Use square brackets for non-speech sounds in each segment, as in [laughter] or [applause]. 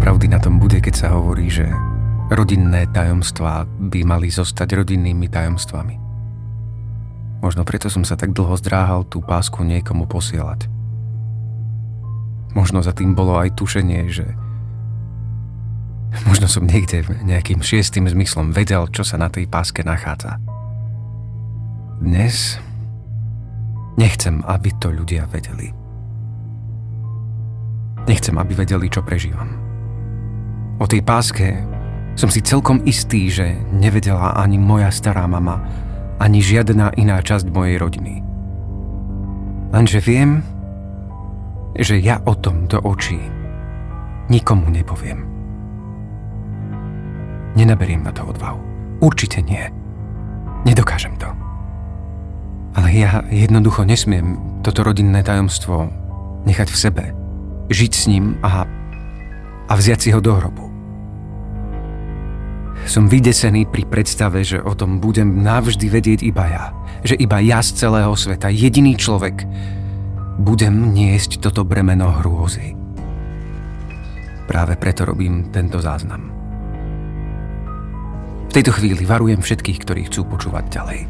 pravdy na tom bude, keď sa hovorí, že rodinné tajomstvá by mali zostať rodinnými tajomstvami. Možno preto som sa tak dlho zdráhal tú pásku niekomu posielať. Možno za tým bolo aj tušenie, že možno som niekde nejakým šiestým zmyslom vedel, čo sa na tej páske nachádza. Dnes nechcem, aby to ľudia vedeli. Nechcem, aby vedeli, čo prežívam. O tej páske som si celkom istý, že nevedela ani moja stará mama, ani žiadna iná časť mojej rodiny. Lenže viem, že ja o tom do očí nikomu nepoviem. Nenaberiem na to odvahu. Určite nie. Nedokážem to. Ale ja jednoducho nesmiem toto rodinné tajomstvo nechať v sebe žiť s ním a, a vziať si ho do hrobu. Som vydesený pri predstave, že o tom budem navždy vedieť iba ja. Že iba ja z celého sveta, jediný človek, budem niesť toto bremeno hrôzy. Práve preto robím tento záznam. V tejto chvíli varujem všetkých, ktorí chcú počúvať ďalej.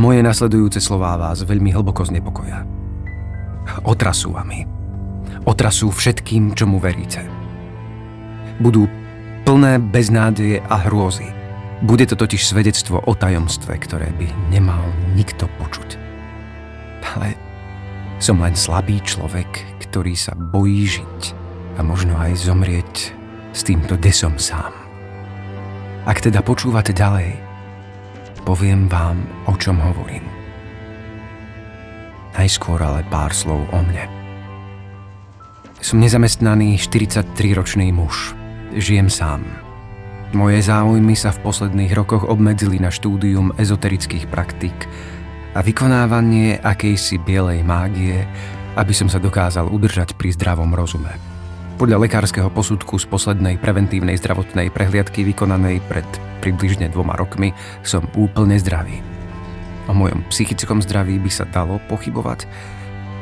Moje nasledujúce slová vás veľmi hlboko znepokoja. Otrasú vami otrasú všetkým, čomu veríte. Budú plné beznádeje a hrôzy. Bude to totiž svedectvo o tajomstve, ktoré by nemal nikto počuť. Ale som len slabý človek, ktorý sa bojí žiť a možno aj zomrieť s týmto desom sám. Ak teda počúvate ďalej, poviem vám, o čom hovorím. Najskôr ale pár slov o mne. Som nezamestnaný 43-ročný muž. Žijem sám. Moje záujmy sa v posledných rokoch obmedzili na štúdium ezoterických praktik a vykonávanie akejsi bielej mágie, aby som sa dokázal udržať pri zdravom rozume. Podľa lekárskeho posudku z poslednej preventívnej zdravotnej prehliadky vykonanej pred približne dvoma rokmi som úplne zdravý. O mojom psychickom zdraví by sa dalo pochybovať,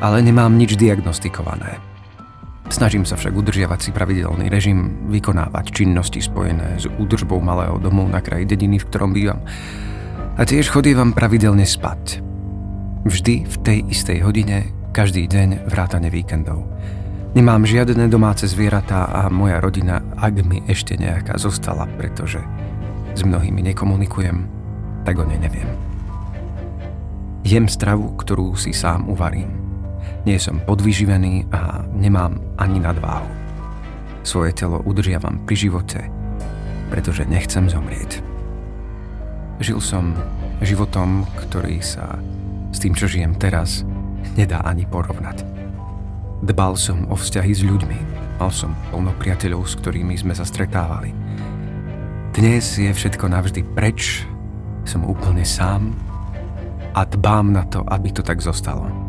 ale nemám nič diagnostikované. Snažím sa však udržiavať si pravidelný režim, vykonávať činnosti spojené s údržbou malého domu na kraji dediny, v ktorom bývam. A tiež chodievam pravidelne spať. Vždy v tej istej hodine, každý deň vrátane víkendov. Nemám žiadne domáce zvieratá a moja rodina, ak mi ešte nejaká zostala, pretože s mnohými nekomunikujem, tak o nej neviem. Jem stravu, ktorú si sám uvarím nie som podvyživený a nemám ani nadváhu. Svoje telo udržiavam pri živote, pretože nechcem zomrieť. Žil som životom, ktorý sa s tým, čo žijem teraz, nedá ani porovnať. Dbal som o vzťahy s ľuďmi, mal som plno priateľov, s ktorými sme sa stretávali. Dnes je všetko navždy preč, som úplne sám a dbám na to, aby to tak zostalo.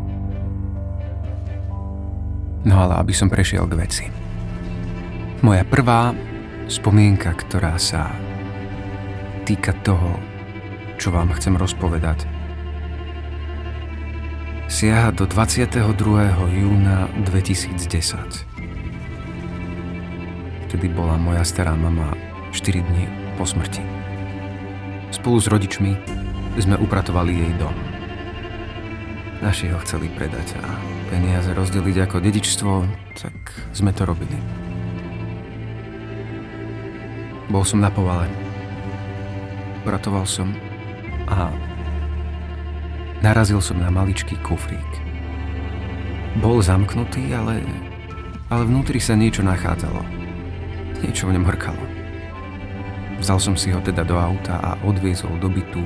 No ale aby som prešiel k veci. Moja prvá spomienka, ktorá sa týka toho, čo vám chcem rozpovedať, siaha do 22. júna 2010. Vtedy bola moja stará mama 4 dní po smrti. Spolu s rodičmi sme upratovali jej dom. Naši ho chceli predať a peniaze rozdeliť ako dedičstvo, tak sme to robili. Bol som na povale. Pratoval som a narazil som na maličký kufrík. Bol zamknutý, ale, ale vnútri sa niečo nachádzalo. Niečo v ňom hrkalo. Vzal som si ho teda do auta a odviezol do bytu,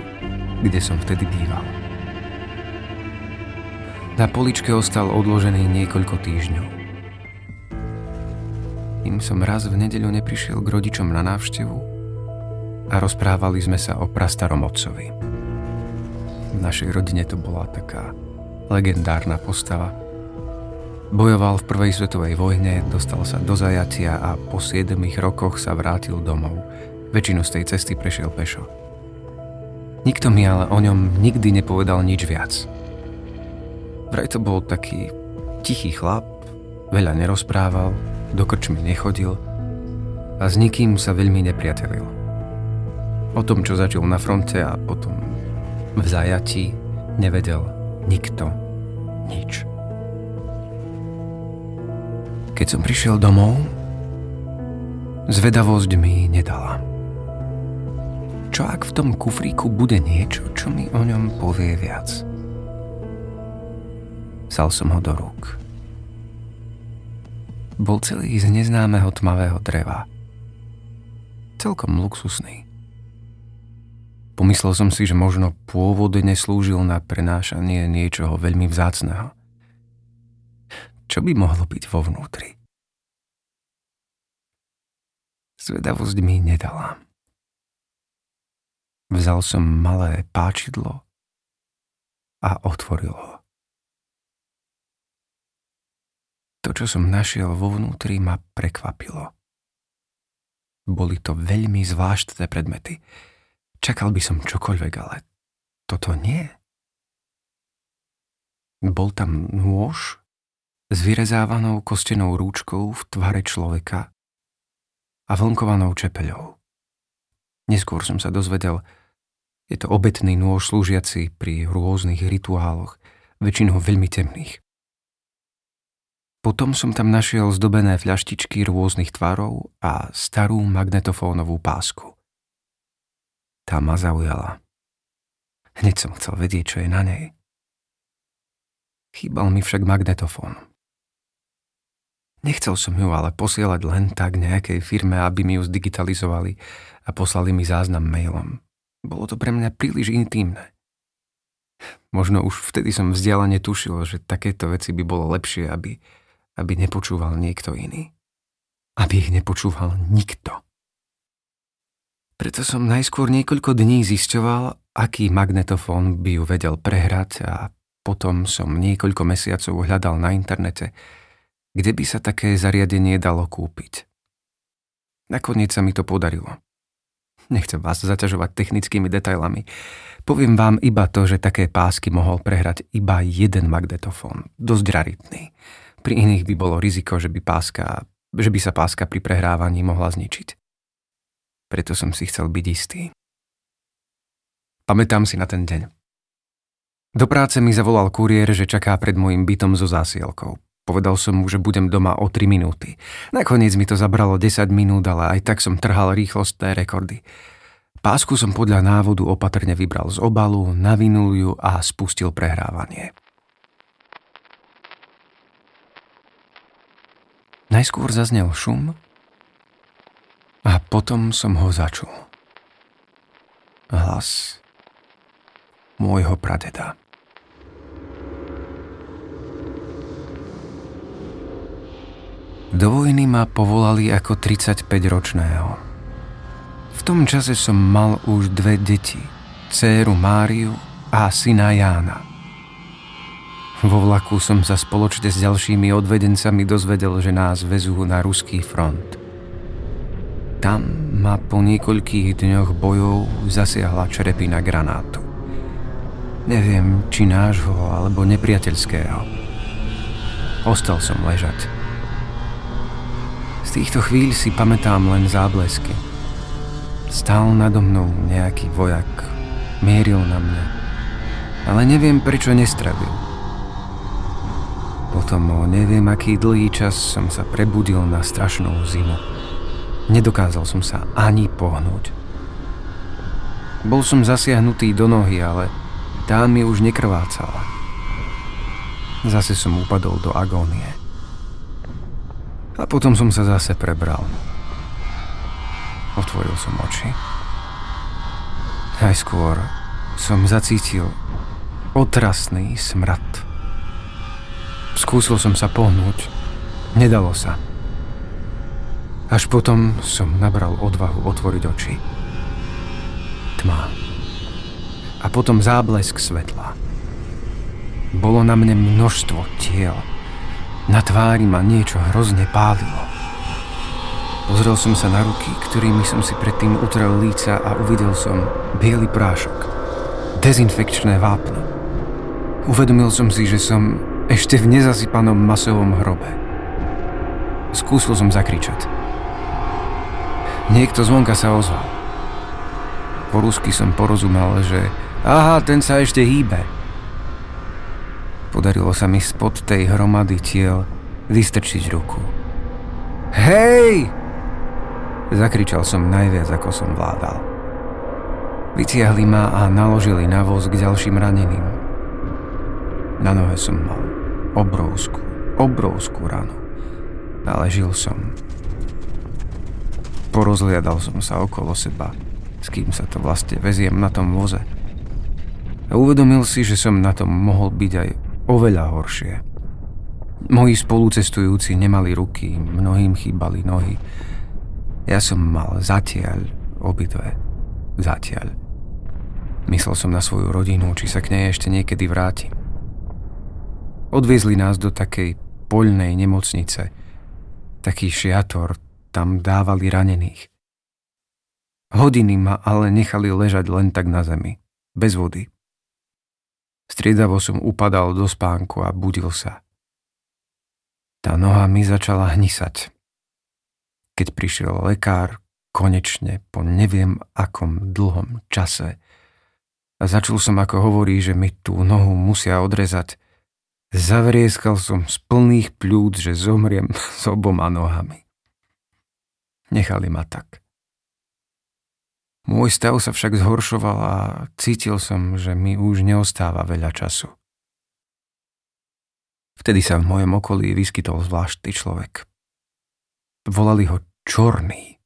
kde som vtedy býval. Na poličke ostal odložený niekoľko týždňov. Im som raz v nedeľu neprišiel k rodičom na návštevu a rozprávali sme sa o prastarom otcovi. V našej rodine to bola taká legendárna postava. Bojoval v prvej svetovej vojne, dostal sa do zajatia a po 7 rokoch sa vrátil domov. Väčšinu z tej cesty prešiel pešo. Nikto mi ale o ňom nikdy nepovedal nič viac – Vraj to bol taký tichý chlap, veľa nerozprával, do krčmy nechodil, a s nikým sa veľmi nepriatelil. O tom, čo zažil na fronte a potom v zajati, nevedel nikto nič. Keď som prišiel domov, zvedavosť mi nedala. Čo ak v tom kufríku bude niečo, čo mi o ňom povie viac? Sal som ho do rúk. Bol celý z neznámeho tmavého dreva. Celkom luxusný. Pomyslel som si, že možno pôvodne slúžil na prenášanie niečoho veľmi vzácného. Čo by mohlo byť vo vnútri? Zvedavosť mi nedala. Vzal som malé páčidlo a otvoril ho. To, čo som našiel vo vnútri, ma prekvapilo. Boli to veľmi zvláštne predmety. Čakal by som čokoľvek, ale toto nie. Bol tam nôž s vyrezávanou kostenou rúčkou v tvare človeka a vlnkovanou čepeľou. Neskôr som sa dozvedel, je to obetný nôž slúžiaci pri rôznych rituáloch, väčšinou veľmi temných. Potom som tam našiel zdobené fľaštičky rôznych tvarov a starú magnetofónovú pásku. Tá ma zaujala. Hneď som chcel vedieť, čo je na nej. Chýbal mi však magnetofón. Nechcel som ju ale posielať len tak nejakej firme, aby mi ju zdigitalizovali a poslali mi záznam mailom. Bolo to pre mňa príliš intimné. Možno už vtedy som vzdialene tušil, že takéto veci by bolo lepšie, aby, aby nepočúval niekto iný. Aby ich nepočúval nikto. Preto som najskôr niekoľko dní zisťoval, aký magnetofón by ju vedel prehrať a potom som niekoľko mesiacov hľadal na internete, kde by sa také zariadenie dalo kúpiť. Nakoniec sa mi to podarilo. Nechcem vás zaťažovať technickými detailami. Poviem vám iba to, že také pásky mohol prehrať iba jeden magnetofón, dosť raritný. Pri iných by bolo riziko, že by, páska, že by sa páska pri prehrávaní mohla zničiť. Preto som si chcel byť istý. Pamätám si na ten deň. Do práce mi zavolal kuriér, že čaká pred môjim bytom so zásielkou. Povedal som mu, že budem doma o 3 minúty. Nakoniec mi to zabralo 10 minút, ale aj tak som trhal rýchlostné rekordy. Pásku som podľa návodu opatrne vybral z obalu, navinul ju a spustil prehrávanie. Najskôr zaznel šum a potom som ho začul. Hlas môjho pradeda. Do vojny ma povolali ako 35-ročného. V tom čase som mal už dve deti, dceru Máriu a syna Jána. Vo vlaku som sa spoločne s ďalšími odvedencami dozvedel, že nás vezú na ruský front. Tam ma po niekoľkých dňoch bojov zasiahla čerepina granátu. Neviem, či nášho alebo nepriateľského. Ostal som ležať týchto chvíľ si pamätám len záblesky. Stál nado mnou nejaký vojak, mieril na mňa, ale neviem prečo nestrabil. Potom o neviem aký dlhý čas som sa prebudil na strašnú zimu. Nedokázal som sa ani pohnúť. Bol som zasiahnutý do nohy, ale tá mi už nekrvácala. Zase som upadol do agónie. A potom som sa zase prebral. Otvoril som oči. Najskôr som zacítil otrasný smrad. Skúsil som sa pohnúť. Nedalo sa. Až potom som nabral odvahu otvoriť oči. Tma. A potom záblesk svetla. Bolo na mne množstvo tiel na tvári ma niečo hrozne pálilo. Pozrel som sa na ruky, ktorými som si predtým utrel líca a uvidel som biely prášok. Dezinfekčné vápno. Uvedomil som si, že som ešte v nezasypanom masovom hrobe. Skúsil som zakričať. Niekto zvonka sa ozval. Po rusky som porozumel, že aha, ten sa ešte hýbe. Podarilo sa mi spod tej hromady tiel vystrčiť ruku. Hej! Zakričal som najviac, ako som vládal. Vytiahli ma a naložili na voz k ďalším raneným. Na nohe som mal obrovskú, obrovskú ranu. Ale žil som. Porozliadal som sa okolo seba, s kým sa to vlastne veziem na tom voze. A uvedomil si, že som na tom mohol byť aj oveľa horšie. Moji spolucestujúci nemali ruky, mnohým chýbali nohy. Ja som mal zatiaľ obidve. Zatiaľ. Myslel som na svoju rodinu, či sa k nej ešte niekedy vrátim. Odviezli nás do takej poľnej nemocnice. Taký šiator, tam dávali ranených. Hodiny ma ale nechali ležať len tak na zemi, bez vody. Striedavo som upadal do spánku a budil sa. Tá noha mi začala hnisať. Keď prišiel lekár, konečne po neviem akom dlhom čase a začul som ako hovorí, že mi tú nohu musia odrezať, zavrieskal som z plných pľúc, že zomriem [laughs] s oboma nohami. Nechali ma tak. Môj stav sa však zhoršoval a cítil som, že mi už neostáva veľa času. Vtedy sa v mojom okolí vyskytol zvláštny človek. Volali ho Čorný.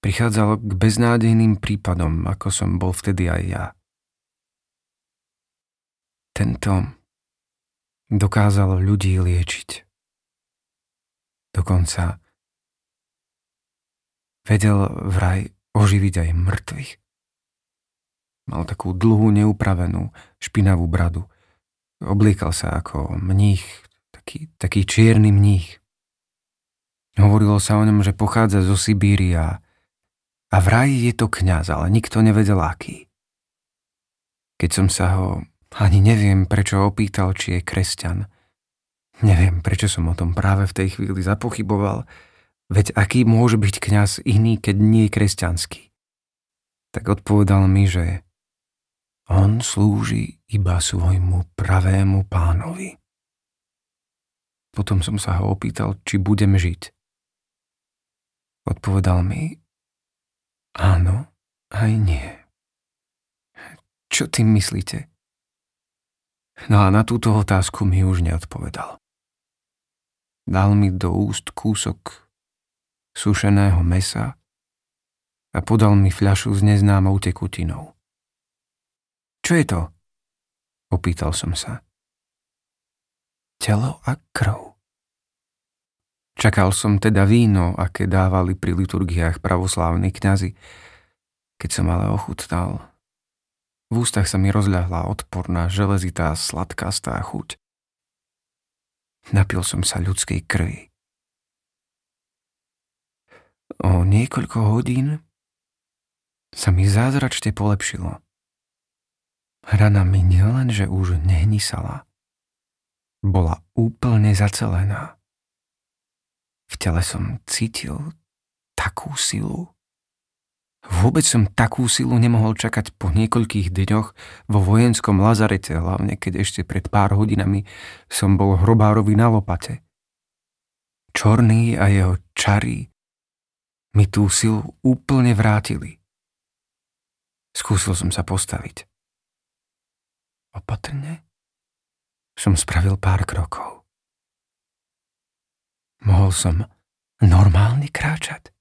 Prichádzal k beznádejným prípadom, ako som bol vtedy aj ja. Tento dokázal ľudí liečiť. Dokonca Vedel vraj oživiť aj mŕtvych. Mal takú dlhú, neupravenú, špinavú bradu. Obliekal sa ako mních, taký, taký čierny mních. Hovorilo sa o ňom, že pochádza zo Sibíria a vraj je to kňaz, ale nikto nevedel aký. Keď som sa ho, ani neviem prečo opýtal, či je kresťan. Neviem, prečo som o tom práve v tej chvíli zapochyboval, Veď aký môže byť kňaz iný, keď nie je kresťanský? Tak odpovedal mi, že on slúži iba svojmu pravému pánovi. Potom som sa ho opýtal, či budem žiť. Odpovedal mi, áno, aj nie. Čo tým myslíte? No a na túto otázku mi už neodpovedal. Dal mi do úst kúsok sušeného mesa a podal mi fľašu s neznámou tekutinou. Čo je to? Opýtal som sa. Telo a krv. Čakal som teda víno, aké dávali pri liturgiách pravoslávni kňazi. Keď som ale ochutnal, v ústach sa mi rozľahla odporná, železitá, sladkastá chuť. Napil som sa ľudskej krvi. O niekoľko hodín sa mi zázračne polepšilo. Rana mi nielen, že už nehnisala, bola úplne zacelená. V tele som cítil takú silu. Vôbec som takú silu nemohol čakať po niekoľkých dňoch vo vojenskom lazarete, hlavne keď ešte pred pár hodinami som bol hrobárovi na lopate. Čorný a jeho čary mi tú silu úplne vrátili. Skúsil som sa postaviť. Opatrne som spravil pár krokov. Mohol som normálne kráčať.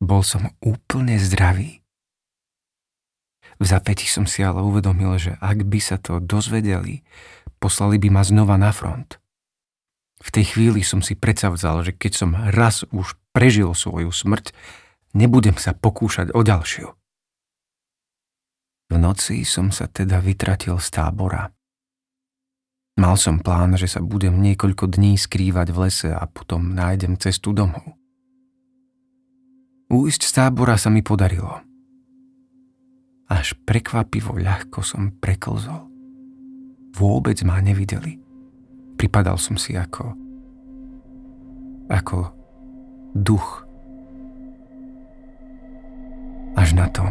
Bol som úplne zdravý. V zapäti som si ale uvedomil, že ak by sa to dozvedeli, poslali by ma znova na front. V tej chvíli som si predsavzal, že keď som raz už prežil svoju smrť, nebudem sa pokúšať o ďalšiu. V noci som sa teda vytratil z tábora. Mal som plán, že sa budem niekoľko dní skrývať v lese a potom nájdem cestu domov. Újsť z tábora sa mi podarilo. Až prekvapivo ľahko som preklzol. Vôbec ma nevideli. Pripadal som si ako... ako duch Až na to,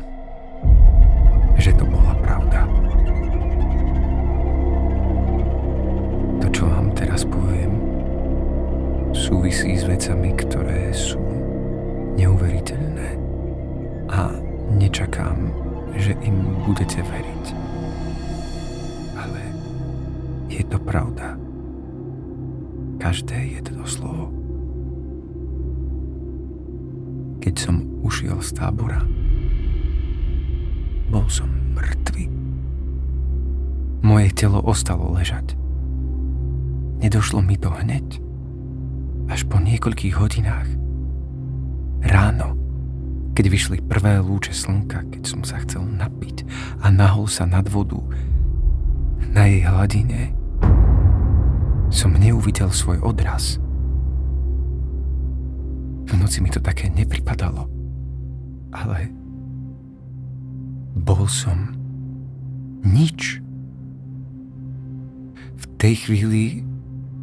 že to bola pravda. To, čo vám teraz poviem, súvisí s vecami, ktoré sú neuveriteľné a nečakám, že im budete veriť. Ale je to pravda. Každé jedno slovo. Keď som ušiel z tábora, bol som mŕtvy. Moje telo ostalo ležať. Nedošlo mi to hneď. Až po niekoľkých hodinách. Ráno, keď vyšli prvé lúče slnka, keď som sa chcel napiť a nahol sa nad vodu, na jej hladine, som neuvidel svoj odraz. V noci mi to také nepripadalo. Ale bol som nič. V tej chvíli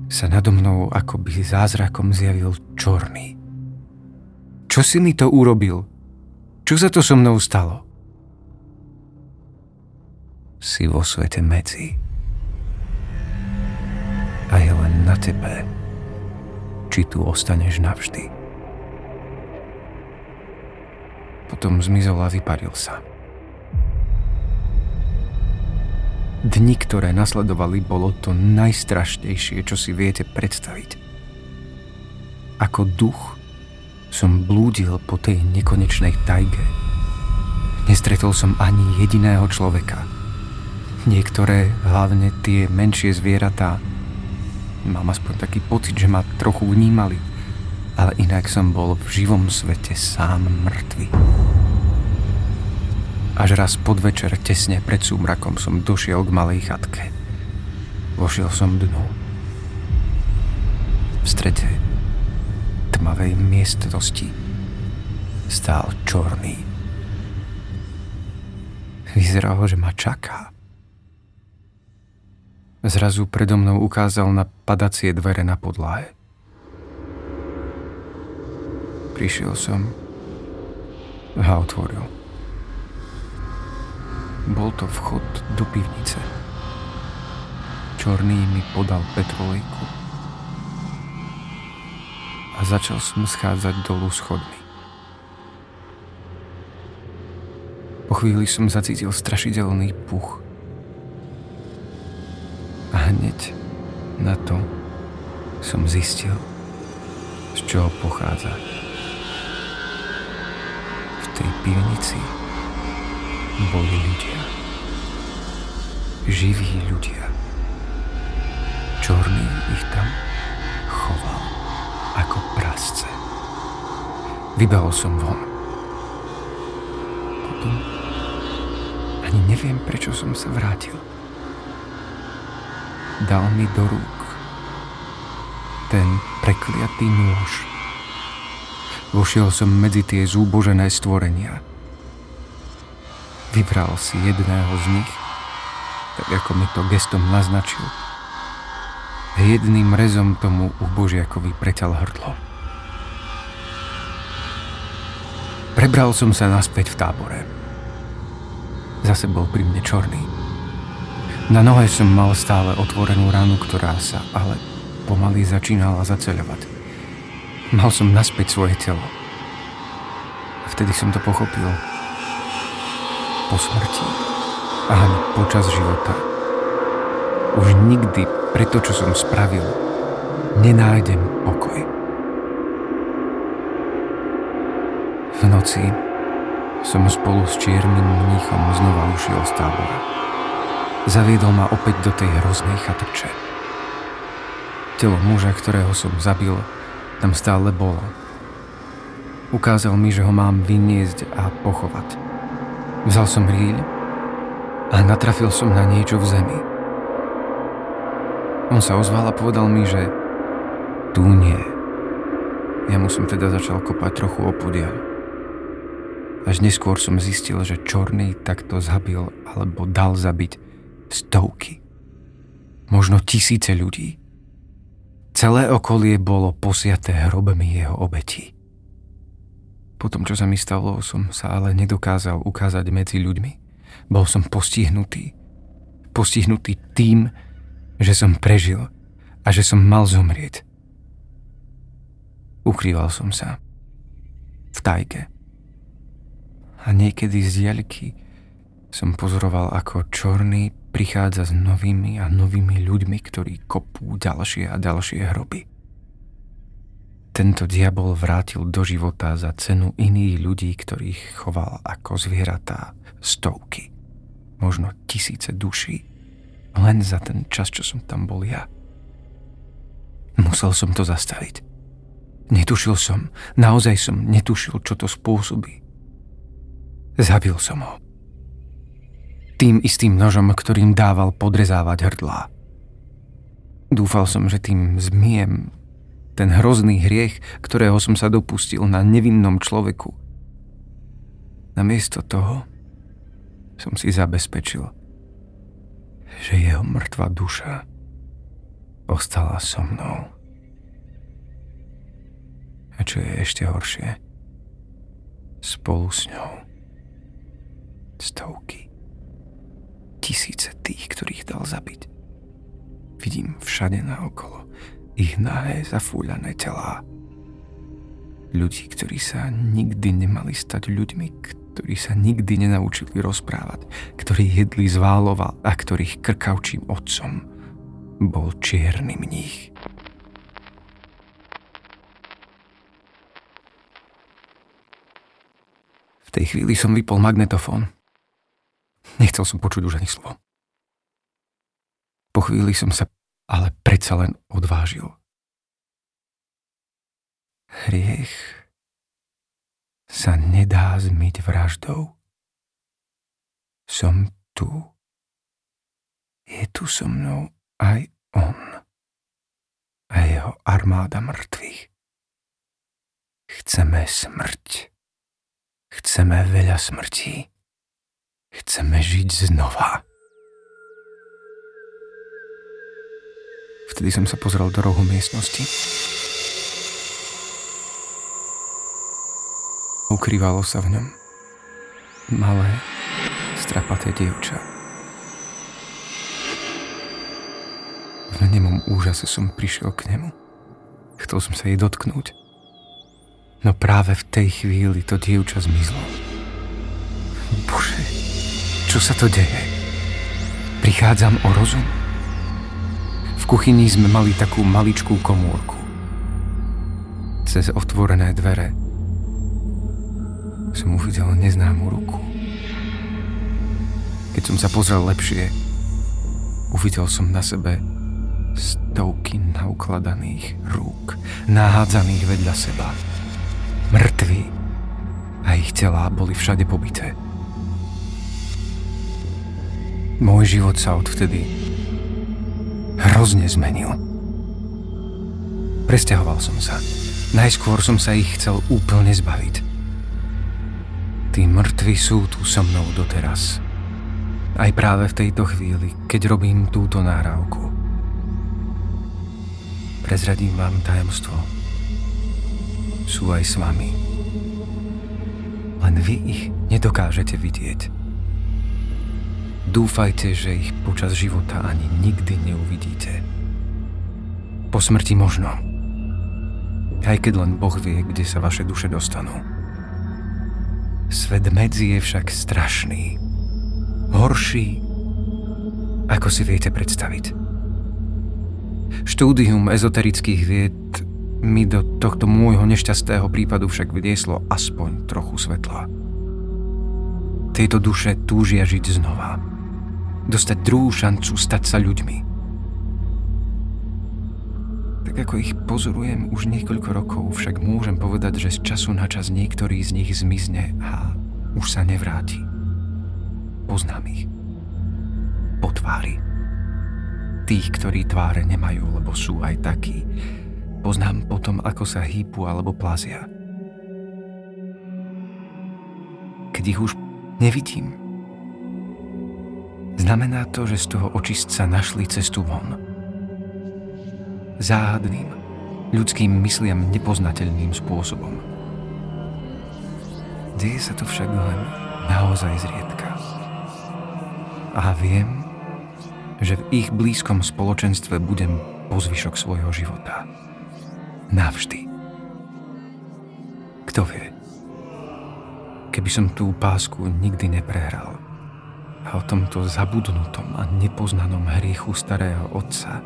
sa nado mnou akoby zázrakom zjavil čorný. Čo si mi to urobil? Čo sa to so mnou stalo? Si vo svete medzi. A je len na tebe, či tu ostaneš navždy. Potom zmizol a vyparil sa. Dni, ktoré nasledovali, bolo to najstrašnejšie, čo si viete predstaviť. Ako duch som blúdil po tej nekonečnej tajge. Nestretol som ani jediného človeka. Niektoré, hlavne tie menšie zvieratá, mám aspoň taký pocit, že ma trochu vnímali, ale inak som bol v živom svete sám mŕtvy. Až raz podvečer tesne pred súmrakom som došiel k malej chatke. Vošiel som dnu. V strede tmavej miestnosti stál čorný. Vyzeralo, že ma čaká. Zrazu predo mnou ukázal na padacie dvere na podlahe. Prišiel som a otvoril. Bol to vchod do pivnice. Čorný mi podal petrolejku a začal som schádzať dolu schodmi. Po chvíli som zacítil strašidelný puch. A hneď na to som zistil, z čoho pochádza. V tej pivnici boli ľudia. Živí ľudia. Čorný ich tam choval ako prasce. Vybehol som von. Potom ani neviem, prečo som sa vrátil. Dal mi do rúk ten prekliatý nôž. Vošiel som medzi tie zúbožené stvorenia – Vybral si jedného z nich, tak ako mi to gestom naznačil. Jedným rezom tomu ubožiakovi preťal hrdlo. Prebral som sa naspäť v tábore. Zase bol pri mne čorný. Na nohe som mal stále otvorenú ránu, ktorá sa ale pomaly začínala zaceľovať. Mal som naspäť svoje telo. A vtedy som to pochopil, po smrti a ani počas života. Už nikdy pre to, čo som spravil, nenájdem pokoj. V noci som spolu s čiernym mníchom znova ušiel z tábora. Zaviedol ma opäť do tej hroznej chatrče. Telo muža, ktorého som zabil, tam stále bolo. Ukázal mi, že ho mám vyniesť a pochovať. Vzal som rýľ a natrafil som na niečo v zemi. On sa ozval a povedal mi, že tu nie. Ja mu som teda začal kopať trochu opodiaľ. Až neskôr som zistil, že Čorný takto zabil alebo dal zabiť stovky. Možno tisíce ľudí. Celé okolie bolo posiaté hrobami jeho obetí. Po tom, čo sa mi stalo, som sa ale nedokázal ukázať medzi ľuďmi. Bol som postihnutý. Postihnutý tým, že som prežil a že som mal zomrieť. Ukrýval som sa. V tajke. A niekedy z diaľky som pozoroval, ako čorný prichádza s novými a novými ľuďmi, ktorí kopú ďalšie a ďalšie hroby. Tento diabol vrátil do života za cenu iných ľudí, ktorých choval ako zvieratá stovky, možno tisíce duší, len za ten čas, čo som tam bol ja. Musel som to zastaviť. Netušil som, naozaj som netušil, čo to spôsobí. Zabil som ho. Tým istým nožom, ktorým dával podrezávať hrdlá. Dúfal som, že tým zmiem ten hrozný hriech, ktorého som sa dopustil na nevinnom človeku. Namiesto toho som si zabezpečil, že jeho mŕtva duša ostala so mnou. A čo je ešte horšie, spolu s ňou stovky, tisíce tých, ktorých dal zabiť. Vidím všade naokolo ich nahé zafúľané telá. Ľudí, ktorí sa nikdy nemali stať ľuďmi, ktorí sa nikdy nenaučili rozprávať, ktorí jedli z Válova a ktorých krkavčím otcom bol čierny mních. Tej chvíli som vypol magnetofón. Nechcel som počuť už ani slovo. Po chvíli som sa ale predsa len odvážil. Hriech sa nedá zmyť vraždou. Som tu. Je tu so mnou aj on a jeho armáda mŕtvych. Chceme smrť. Chceme veľa smrti. Chceme žiť znova. Vtedy som sa pozrel do rohu miestnosti. Ukrývalo sa v ňom malé, strapaté dievča. V nemom úžase som prišiel k nemu. Chcel som sa jej dotknúť. No práve v tej chvíli to dievča zmizlo. Bože, čo sa to deje? Prichádzam o rozum. V kuchyni sme mali takú maličkú komórku. Cez otvorené dvere som uvidel neznámu ruku. Keď som sa pozrel lepšie, uvidel som na sebe stovky naukladaných rúk, nahádzaných vedľa seba. Mŕtvi a ich telá boli všade pobité. Môj život sa odvtedy hrozne zmenil. Presťahoval som sa. Najskôr som sa ich chcel úplne zbaviť. Tí mŕtvi sú tu so mnou doteraz. Aj práve v tejto chvíli, keď robím túto nahrávku. Prezradím vám tajomstvo. Sú aj s vami. Len vy ich nedokážete vidieť. Dúfajte, že ich počas života ani nikdy neuvidíte. Po smrti možno. Aj keď len Boh vie, kde sa vaše duše dostanú. Svet medzi je však strašný. Horší, ako si viete predstaviť. Štúdium ezoterických vied mi do tohto môjho nešťastného prípadu však vynieslo aspoň trochu svetla. Tieto duše túžia žiť znova dostať druhú šancu stať sa ľuďmi. Tak ako ich pozorujem už niekoľko rokov, však môžem povedať, že z času na čas niektorý z nich zmizne a už sa nevráti. Poznám ich. Po tvári. Tých, ktorí tváre nemajú, lebo sú aj takí. Poznám potom, ako sa hýpu alebo plazia. Keď ich už nevidím, Znamená to, že z toho očistca našli cestu von. Záhadným, ľudským mysliam nepoznateľným spôsobom. Deje sa to však len naozaj zriedka. A viem, že v ich blízkom spoločenstve budem po svojho života. Navždy. Kto vie? Keby som tú pásku nikdy neprehral a o tomto zabudnutom a nepoznanom hriechu starého otca,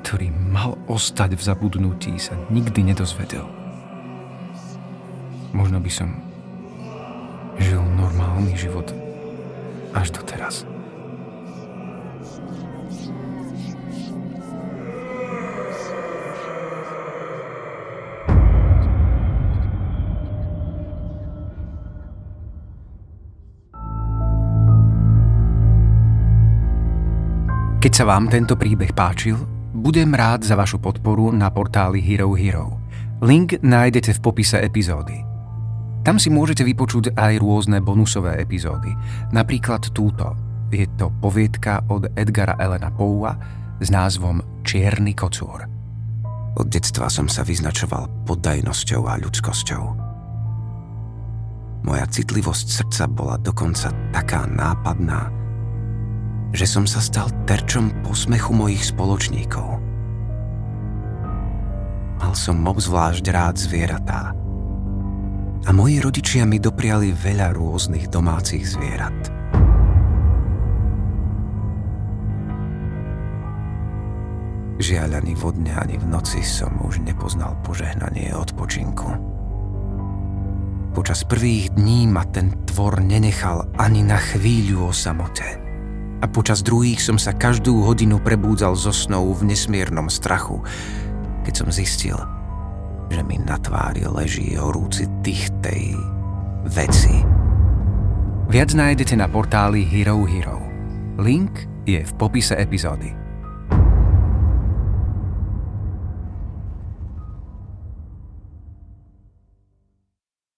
ktorý mal ostať v zabudnutí, sa nikdy nedozvedel. Možno by som žil normálny život až doteraz. Keď sa vám tento príbeh páčil, budem rád za vašu podporu na portáli Hero Hero. Link nájdete v popise epizódy. Tam si môžete vypočuť aj rôzne bonusové epizódy. Napríklad túto. Je to poviedka od Edgara Elena Poua s názvom Čierny kocúr. Od detstva som sa vyznačoval poddajnosťou a ľudskosťou. Moja citlivosť srdca bola dokonca taká nápadná, že som sa stal terčom posmechu mojich spoločníkov. Mal som obzvlášť rád zvieratá. A moji rodičia mi dopriali veľa rôznych domácich zvierat. Žiaľ ani vodne, ani v noci som už nepoznal požehnanie odpočinku. Počas prvých dní ma ten tvor nenechal ani na chvíľu o samote a počas druhých som sa každú hodinu prebúdzal zo snov v nesmiernom strachu, keď som zistil, že mi na tvári leží horúci tých tej veci. Viac nájdete na portáli Hero Hero. Link je v popise epizódy.